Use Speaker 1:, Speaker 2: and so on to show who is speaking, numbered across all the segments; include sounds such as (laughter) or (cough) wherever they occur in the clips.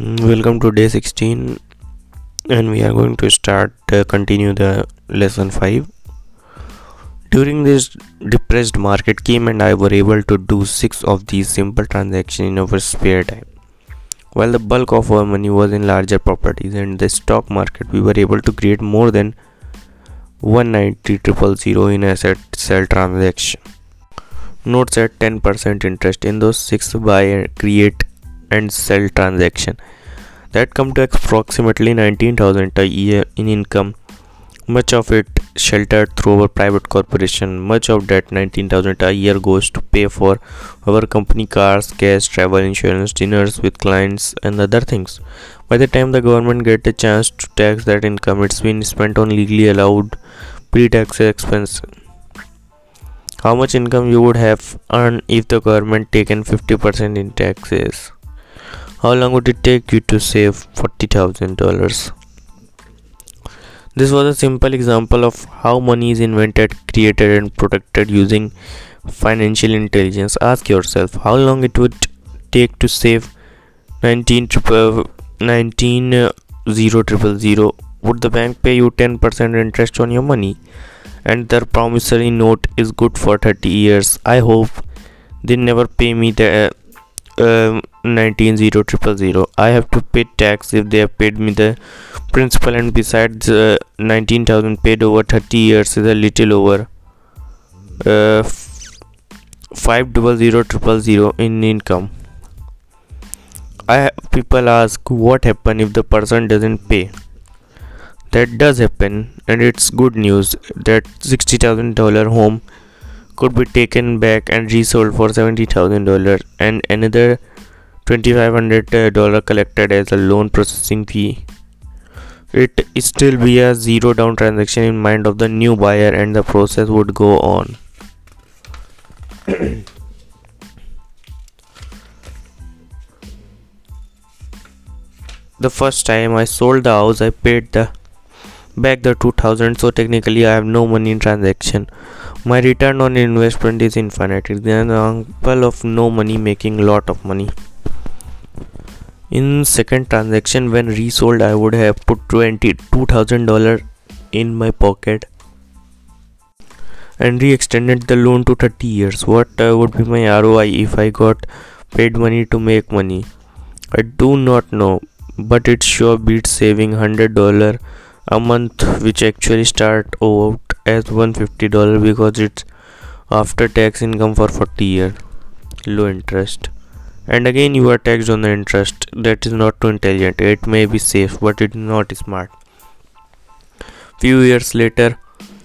Speaker 1: Mm, welcome to day 16 and we are going to start uh, continue the lesson 5 during this depressed market kim and i were able to do six of these simple transactions in our spare time. While the bulk of our money was in larger properties and the stock market we were able to create more than 190 in asset sell transaction. Notes at 10% interest in those six buy create and sell transaction. That come to approximately 19000 a year in income. Much of it sheltered through our private corporation. Much of that 19000 a year goes to pay for our company cars gas travel insurance dinners with clients and other things. By the time the government get a chance to tax that income it's been spent on legally allowed pre-tax expense. How much income you would have earned if the government taken 50% in taxes how long would it take you to save $40,000? This was a simple example of how money is invented, created, and protected using financial intelligence. Ask yourself how long it would take to save 19 19 uh, 000 would the bank pay you 10% interest on your money and their promissory note is good for 30 years i hope they never pay me the uh, 19000 i have to pay tax if they have paid me the principal and besides uh, 19000 paid over 30 years is a little over. Uh, 500000 in income. I people ask what happen if the person doesn't pay. That does happen and it's good news that $60000 home could be taken back and resold for $70000 and another $2500 uh, collected as a loan processing fee. It still be a zero down transaction in mind of the new buyer and the process would go on. The first time i sold the house i paid the back the 2000 so technically i have no money in transaction my return on investment is infinite. It's an example of no money making lot of money. In second transaction when resold i would have put 22000 dollar in my pocket and re-extended the loan to 30 years. What uh, would be my roi if i got paid money to make money? I do not know but it sure beats saving 100 dollar a month which actually start out as 150 dollar because it's after tax income for 40 year low interest. And again you are taxed on the interest. That is not too intelligent. It may be safe but it is not smart. Few years later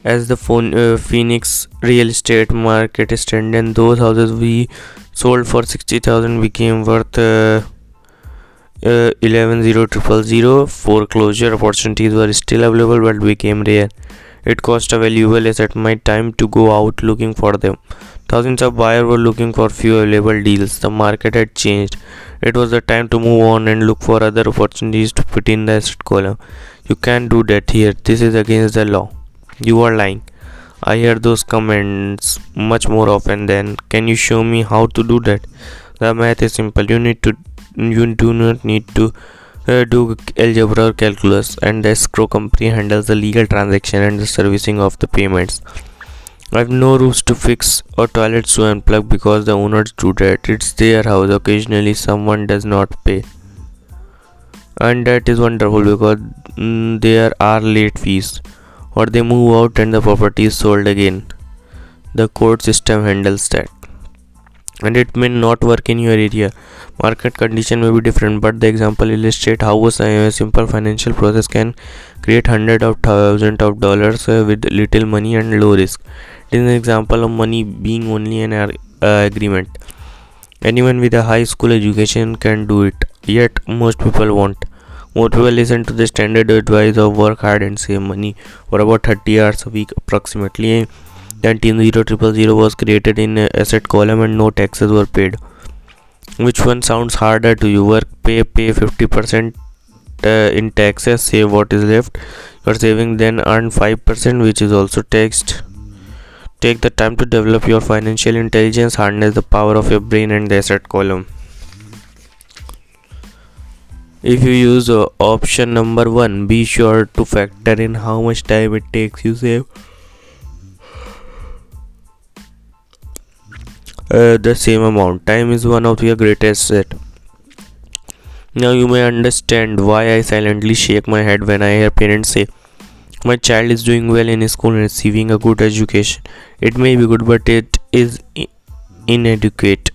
Speaker 1: as the phone, uh, phoenix real estate market strengthened those houses we sold for 60000 became worth uh, uh, 11000 foreclosure opportunities were still available but became rare it cost a valuable asset my time to go out looking for them Thousands of buyers were looking for few available deals. The market had changed. It was the time to move on and look for other opportunities to put in the asset column. You can't do that here. This is against the law. You are lying. I hear those comments much more often than can you show me how to do that? The math is simple. You need to you do not need to uh, do algebra or calculus and the escrow company handles the legal transaction and the servicing of the payments. I have no roofs to fix or toilets to unplug because the owners do that. It's their house. Occasionally, someone does not pay. And that is wonderful because mm, there are late fees or they move out and the property is sold again. The court system handles that. And it may not work in your area. Market condition may be different, but the example illustrates how a simple financial process can create hundreds of thousands of dollars uh, with little money and low risk. It is an example of money being only an uh, agreement. Anyone with a high school education can do it yet most people won't. Most people listen to the standard advice of work hard and save money for about 30 hours a week approximately 19000 was created in asset column and no taxes were paid. Which one sounds harder to you? Work pay pay 50% uh, in taxes save what is left. Your saving then earn 5% which is also taxed. Take the time to develop your financial intelligence, harness the power of your brain and the asset column. if you use uh, option number 1 be sure to factor in how much time it takes you save uh, the same amount. Time is one of your greatest asset now you may understand why i silently shake my head when i hear parents say my child is doing well in school and receiving a good education. It may be good but it is inadequate.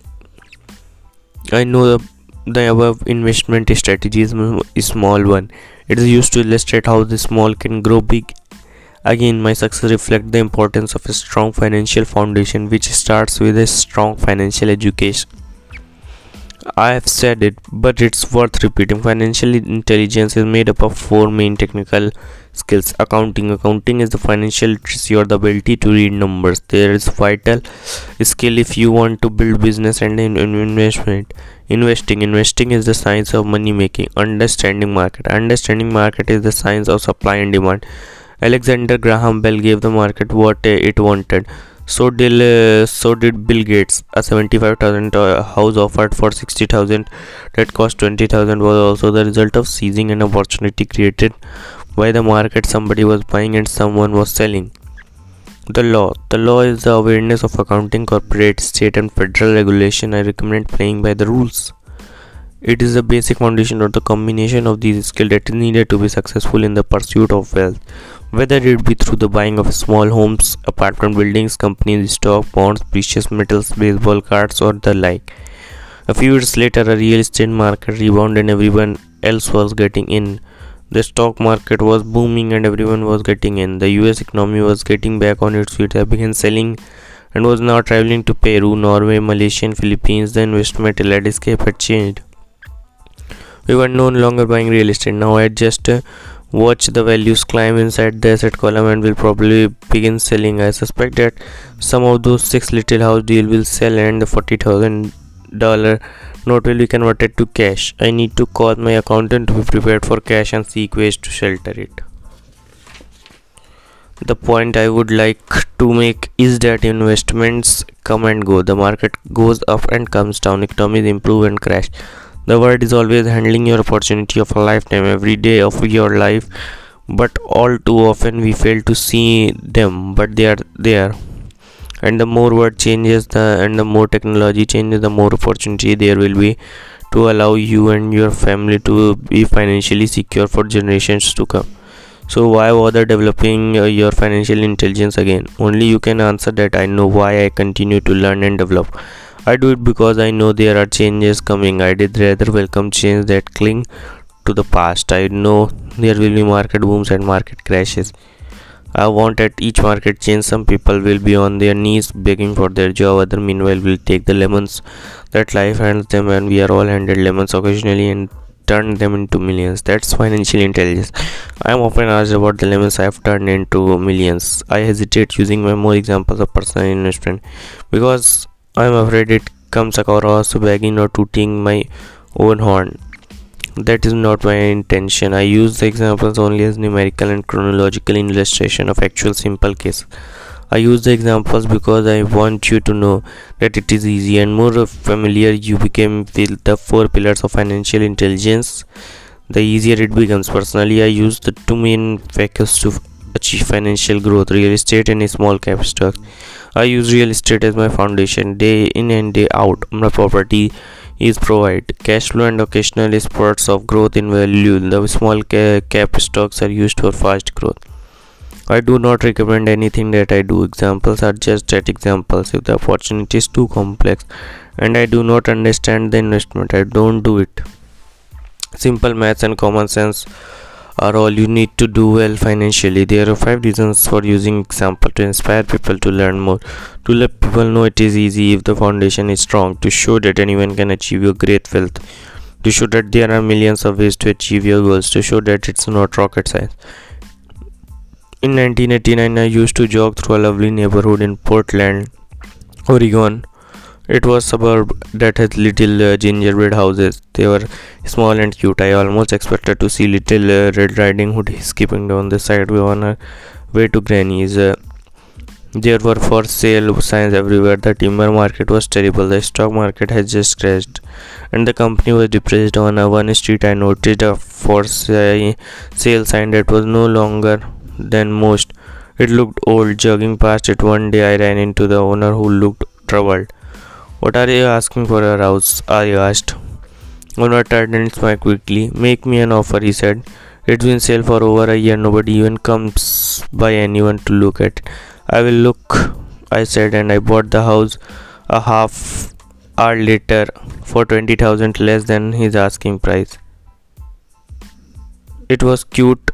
Speaker 1: I know the, the above investment strategy is a small one. It is used to illustrate how the small can grow big again my success reflects the importance of a strong financial foundation which starts with a strong financial education I have said it, but it's worth repeating. Financial intelligence is made up of four main technical skills. Accounting. Accounting is the financial literacy or the ability to read numbers. There is vital skill if you want to build business and investment. Investing. Investing is the science of money making. Understanding market. Understanding market is the science of supply and demand. Alexander Graham Bell gave the market what it wanted. So did uh, so did bill gates. A 75000 uh, house offered for 60000 that cost 20000 was also the result of seizing an opportunity created by the market. Somebody was buying and someone was selling. The law. The law is the awareness of accounting corporate state and federal regulation. I recommend playing by the rules. It is the basic foundation or the combination of these skills that is needed to be successful in the pursuit of wealth whether it be through the buying of small homes, apartment buildings, companies, stock, bonds, precious metals, baseball cards, or the like. A few years later, a real estate market rebounded and everyone else was getting in. The stock market was booming and everyone was getting in. The US economy was getting back on its feet. I began selling and was now traveling to Peru, Norway, Malaysia, and Philippines. The investment landscape had changed. We were no longer buying real estate. Now I just uh, watch the values climb inside the asset column and will probably begin selling. I suspect that some of those six little house deal will sell and the forty thousand dollar note will be converted to cash. I need to call my accountant to be prepared for cash and seek ways to shelter it. The point i would like to make is that investments come and go. The market goes up and comes down. Economies improve and crash the world is always handling your opportunity of a lifetime every day of your life. But all too often we fail to see them but they are there. And the more world changes the and the more technology changes the more opportunity there will be to allow you and your family to be financially secure for generations to come. So why bother developing uh, your financial intelligence again? Only you can answer that. I know why i continue to learn and develop I do it because I know there are changes coming. I did rather welcome change that cling to the past. I know there will be market booms and market crashes. I want at each market change some people will be on their knees begging for their job other meanwhile will take the lemons that life hands them and we are all handed lemons occasionally and turn them into millions that's financial intelligence i am often asked about the lemons i have turned into millions i hesitate using my more examples of personal investment because I'm afraid it comes across begging or tooting my own horn. That is not my intention. I use the examples only as numerical and chronological illustration of actual simple cases. I use the examples because I want you to know that it is easy and more familiar you become with the four pillars of financial intelligence, the easier it becomes. Personally, I use the two main factors to achieve financial growth real estate and small cap stocks I use real estate as my foundation day in and day out. My property is provide cash flow and occasional spurts of growth in value. The small cap stocks are used for fast growth. I do not recommend anything that I do. Examples are just that examples. If the opportunity is too complex and I do not understand the investment, I don't do it. Simple maths and common sense are all you need to do well financially. There are five reasons for using example to inspire people to learn more. To let people know it is easy if the foundation is strong. To show that anyone can achieve your great wealth. To show that there are millions of ways to achieve your goals. To show that it's not rocket science. In 1989, I used to jog through a lovely neighborhood in Portland, Oregon it was suburb that had little uh, gingerbread houses. They were small and cute. I almost expected to see little uh, Red Riding Hood skipping down the sideway on her way to Granny's. Uh, There were for sale signs everywhere. The timber market was terrible. The stock market had just crashed, and the company was depressed. On one street, I noticed a for sale sign that was no longer than most. It looked old. Jogging past it one day, I ran into the owner who looked troubled. What are you asking for a house? I asked. Owner turned and smiled quickly. Make me an offer, he said. It's been sale for over a year. Nobody even comes by anyone to look at. I will look, I said, and I bought the house a half hour later for 20,000 less than his asking price. It was cute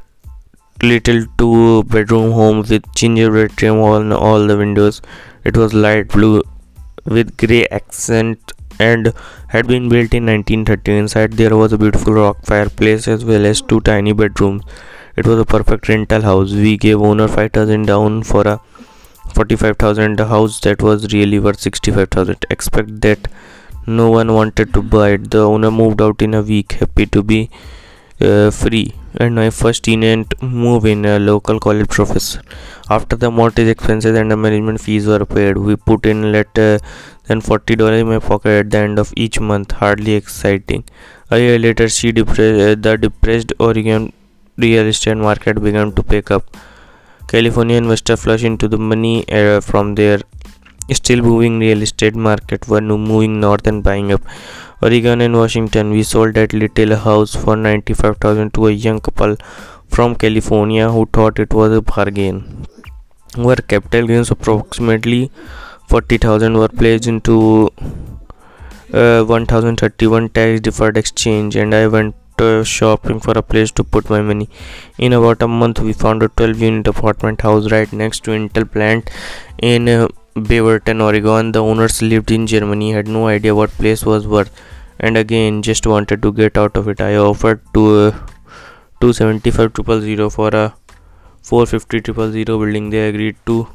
Speaker 1: little two bedroom home with gingerbread trim on all the windows. It was light blue with grey accent and had been built in 1930. Inside there was a beautiful rock fireplace as well as two tiny bedrooms. It was a perfect rental house. We gave owner 5000 down for a 45,000 house that was really worth 65,000 expect that no one wanted to buy it the owner moved out in a week happy to be uh, free and my first tenant move in a local college professor. After the mortgage expenses and the management fees were paid we put in uh, than 40 dollars in my pocket at the end of each month. Hardly exciting. A year later she depressed, uh, the depressed oregon real estate market began to pick up. California investors flush into the money from their still moving real estate market were moving north and buying up Oregon and Washington. We sold that little house for 95,000 to a young couple from California who thought it was a bargain. Where capital gains approximately 40,000 were placed into uh, 1031 tax deferred exchange and I went uh, shopping for a place to put my money. In about a month, we found a 12 unit apartment house right next to Intel plant in uh, Beaverton, Oregon. The owners lived in Germany, had no idea what place was worth, and again just wanted to get out of it. I offered to uh, 275 triple zero for a 450 triple zero building. They agreed to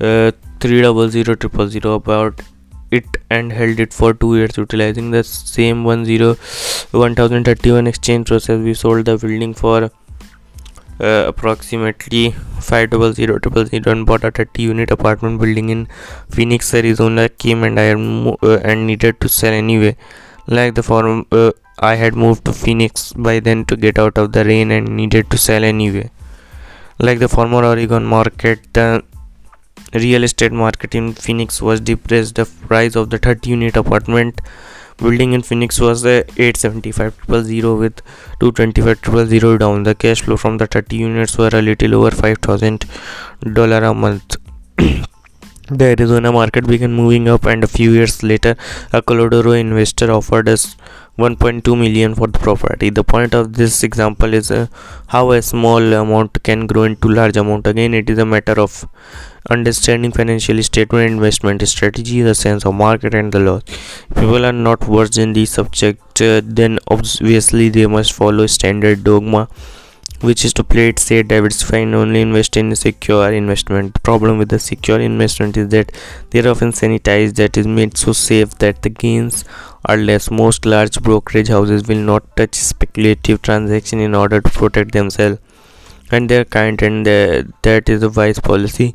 Speaker 1: uh, 300 triple zero about it and held it for two years utilizing the same 10 1031 exchange process we sold the building for uh, approximately 500 and bought a 30 unit apartment building in phoenix arizona Kim and i uh, and needed to sell anyway like the form uh, i had moved to phoenix by then to get out of the rain and needed to sell anyway like the former oregon market the real estate market in Phoenix was depressed. The price of the 30 unit apartment building in Phoenix was uh, 875 with 225 down. The cash flow from the 30 units were a little over 5000 dollar a month. (coughs) the Arizona market began moving up and a few years later a Colorado investor offered us 1.2 million for the property. The point of this example is uh, how a small amount can grow into large amount. Again it is a matter of understanding financial statement investment strategy the sense of market and the laws people are not versed in the subject uh, then obviously they must follow standard dogma which is to play it safe diversify and only invest in secure investment. The problem with the secure investment is that they are often sanitized that is made so safe that the gains are less most large brokerage houses will not touch speculative transaction in order to protect themselves and their kind and the, that is a wise policy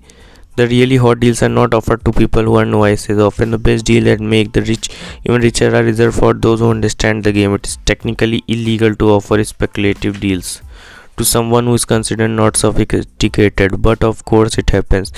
Speaker 1: the really hot deals are not offered to people who are novices. Often the best deal that make the rich even richer are reserved for those who understand the game. It is technically illegal to offer speculative deals to someone who is considered not sophisticated, but of course it happens.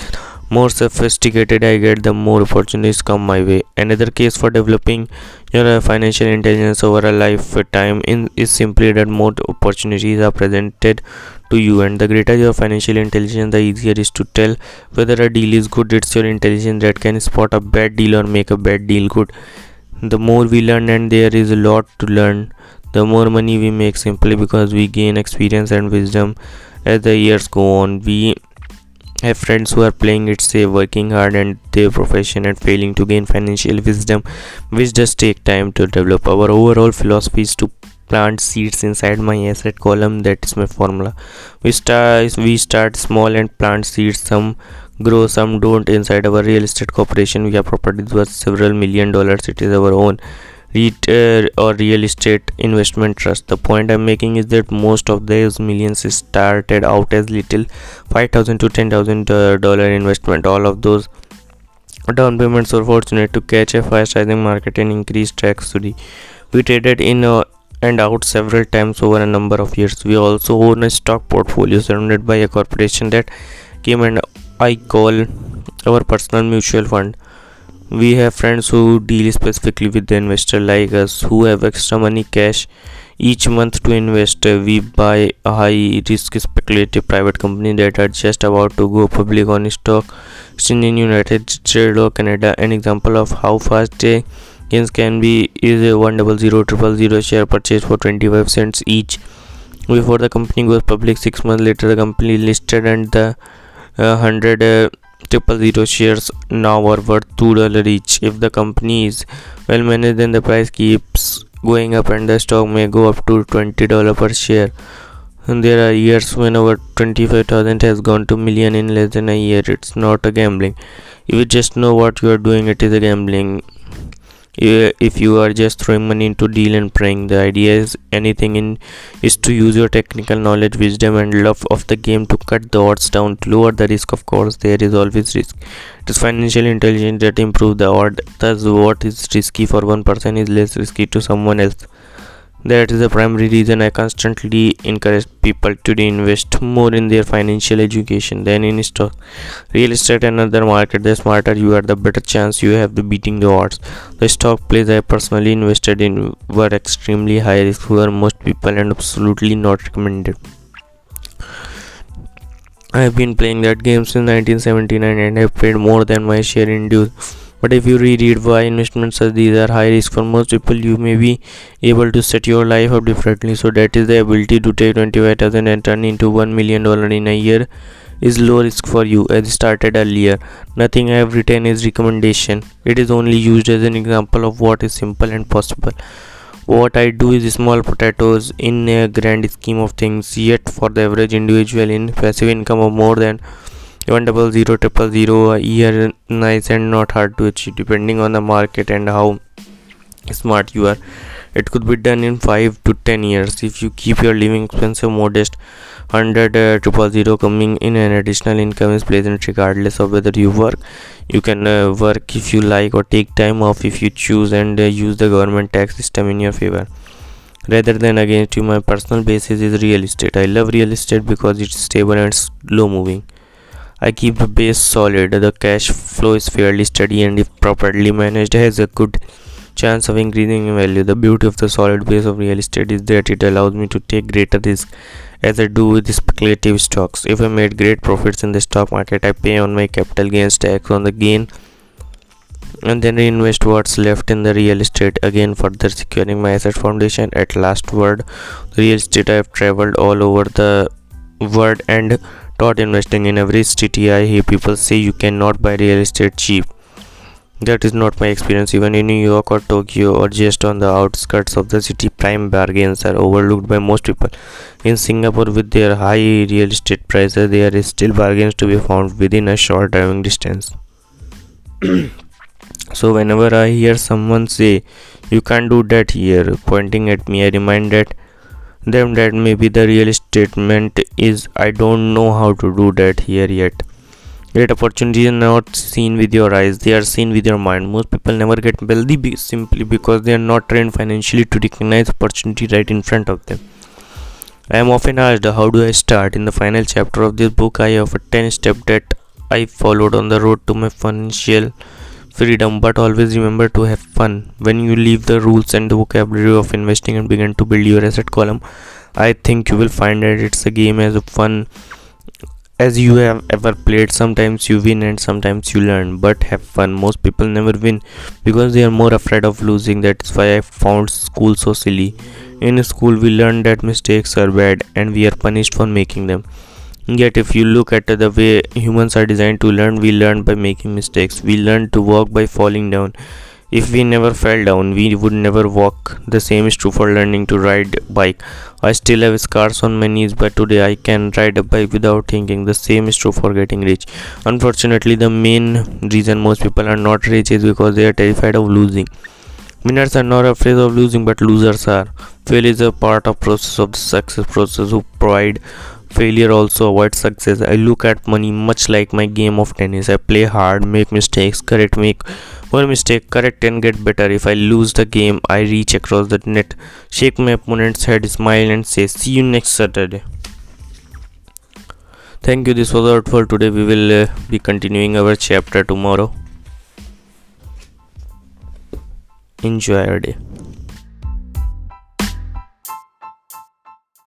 Speaker 1: More sophisticated I get, the more opportunities come my way. Another case for developing your uh, financial intelligence over a lifetime is simply that more opportunities are presented to you. And the greater your financial intelligence the easier is to tell whether a deal is good. It's your intelligence that can spot a bad deal or make a bad deal good. The more we learn and there is a lot to learn the more money we make simply because we gain experience and wisdom as the years go on. We have friends who are playing it safe working hard and their profession and failing to gain financial wisdom which does take time to develop. Our overall philosophy is to plant seeds inside my asset column. That is my formula. We start we start small and plant seeds. Some grow some don't. Inside our real estate corporation we have properties worth several million dollars. It is our own REIT uh, or real estate investment trust. The point I'm making is that most of those millions started out as little 5000 to 10000 dollar investment. All of those down payments were fortunate to catch a fast rising market and increase tax free. We traded in uh, and out several times over a number of years. We also own a stock portfolio surrounded by a corporation that Kim and I call our personal mutual fund we have friends who deal specifically with the investor like us who have extra money cash. Each month to invest we buy a high risk speculative private company that are just about to go public on stock exchange in united states or canada. An example of how fast gains can be is a 100 share purchase for 25 cents each. Before the company goes public six months later the company listed and the uh, 100 uh, triple zero shares now are worth two dollar each. If the company is well managed then the price keeps going up and the stock may go up to 20 dollar per share. And there are years when over 25000 has gone to million in less than a year. It's not a gambling. If you just know what you are doing. It is a gambling if you are just throwing money into deal and praying the idea is anything in is to use your technical knowledge wisdom and love of the game to cut the odds down. To lower the risk of course. There is always risk. It is financial intelligence that improve the odds. Thus what is risky for one person is less risky to someone else that is the primary reason I constantly encourage people to invest more in their financial education than in stock. Real estate and other market, the smarter you are, the better chance you have to beating the odds. The stock plays I personally invested in were extremely high risk for most people and absolutely not recommended. I have been playing that game since 1979 and have paid more than my share in dues but if you reread why investments are these are high risk for most people you may be able to set your life up differently. So that is the ability to take 25000 and turn into 1 million dollar in a year is low risk for you as started earlier. Nothing i have written is recommendation. It is only used as an example of what is simple and possible. What i do is small potatoes in a grand scheme of things yet for the average individual in passive income of more than one double zero triple zero year nice and not hard to achieve depending on the market and how smart you are. It could be done in 5 to 10 years. If you keep your living expenses modest 100 uh, triple zero coming in an additional income is pleasant regardless of whether you work. You can uh, work if you like or take time off if you choose and uh, use the government tax system in your favor. Rather than against you my personal basis is real estate. I love real estate because it's stable and slow moving I keep the base solid. The cash flow is fairly steady and if properly managed has a good chance of increasing in value. The beauty of the solid base of real estate is that it allows me to take greater risk as I do with speculative stocks. If I made great profits in the stock market, I pay on my capital gains tax on the gain and then reinvest what's left in the real estate again further securing my asset foundation at last word real estate i have traveled all over the world and not investing in every city i hear people say you cannot buy real estate cheap. That is not my experience. Even in new york or tokyo or just on the outskirts of the city prime bargains are overlooked by most people. In singapore with their high real estate prices there is still bargains to be found within a short driving distance. (coughs) So whenever i hear someone say you can't do that here pointing at me i remind that them that maybe the real statement is i don't know how to do that here yet. Great opportunities are not seen with your eyes. They are seen with your mind. Most people never get wealthy simply because they are not trained financially to recognize opportunity right in front of them. I am often asked how do i start? In the final chapter of this book i offer 10 steps that i followed on the road to my financial freedom but always remember to have fun. When you leave the rules and the vocabulary of investing and begin to build your asset column i think you will find that it's a game as fun as you have ever played. Sometimes you win and sometimes you learn but have fun. Most people never win because they are more afraid of losing. That's why i found school so silly. In school we learn that mistakes are bad and we are punished for making them Yet, if you look at the way humans are designed to learn, we learn by making mistakes. We learn to walk by falling down. If we never fell down, we would never walk. The same is true for learning to ride bike. I still have scars on my knees, but today I can ride a bike without thinking. The same is true for getting rich. Unfortunately, the main reason most people are not rich is because they are terrified of losing Winners are not afraid of losing, but losers are. Fail is a part of process of the success process. Who provide failure also avoid success. I look at money much like my game of tennis. I play hard, make mistakes, correct, make one mistake, correct and get better. If I lose the game, I reach across the net, shake my opponent's head, smile and say, "See you next Saturday." Thank you. This was all for today. We will uh, be continuing our chapter tomorrow. enjoy your day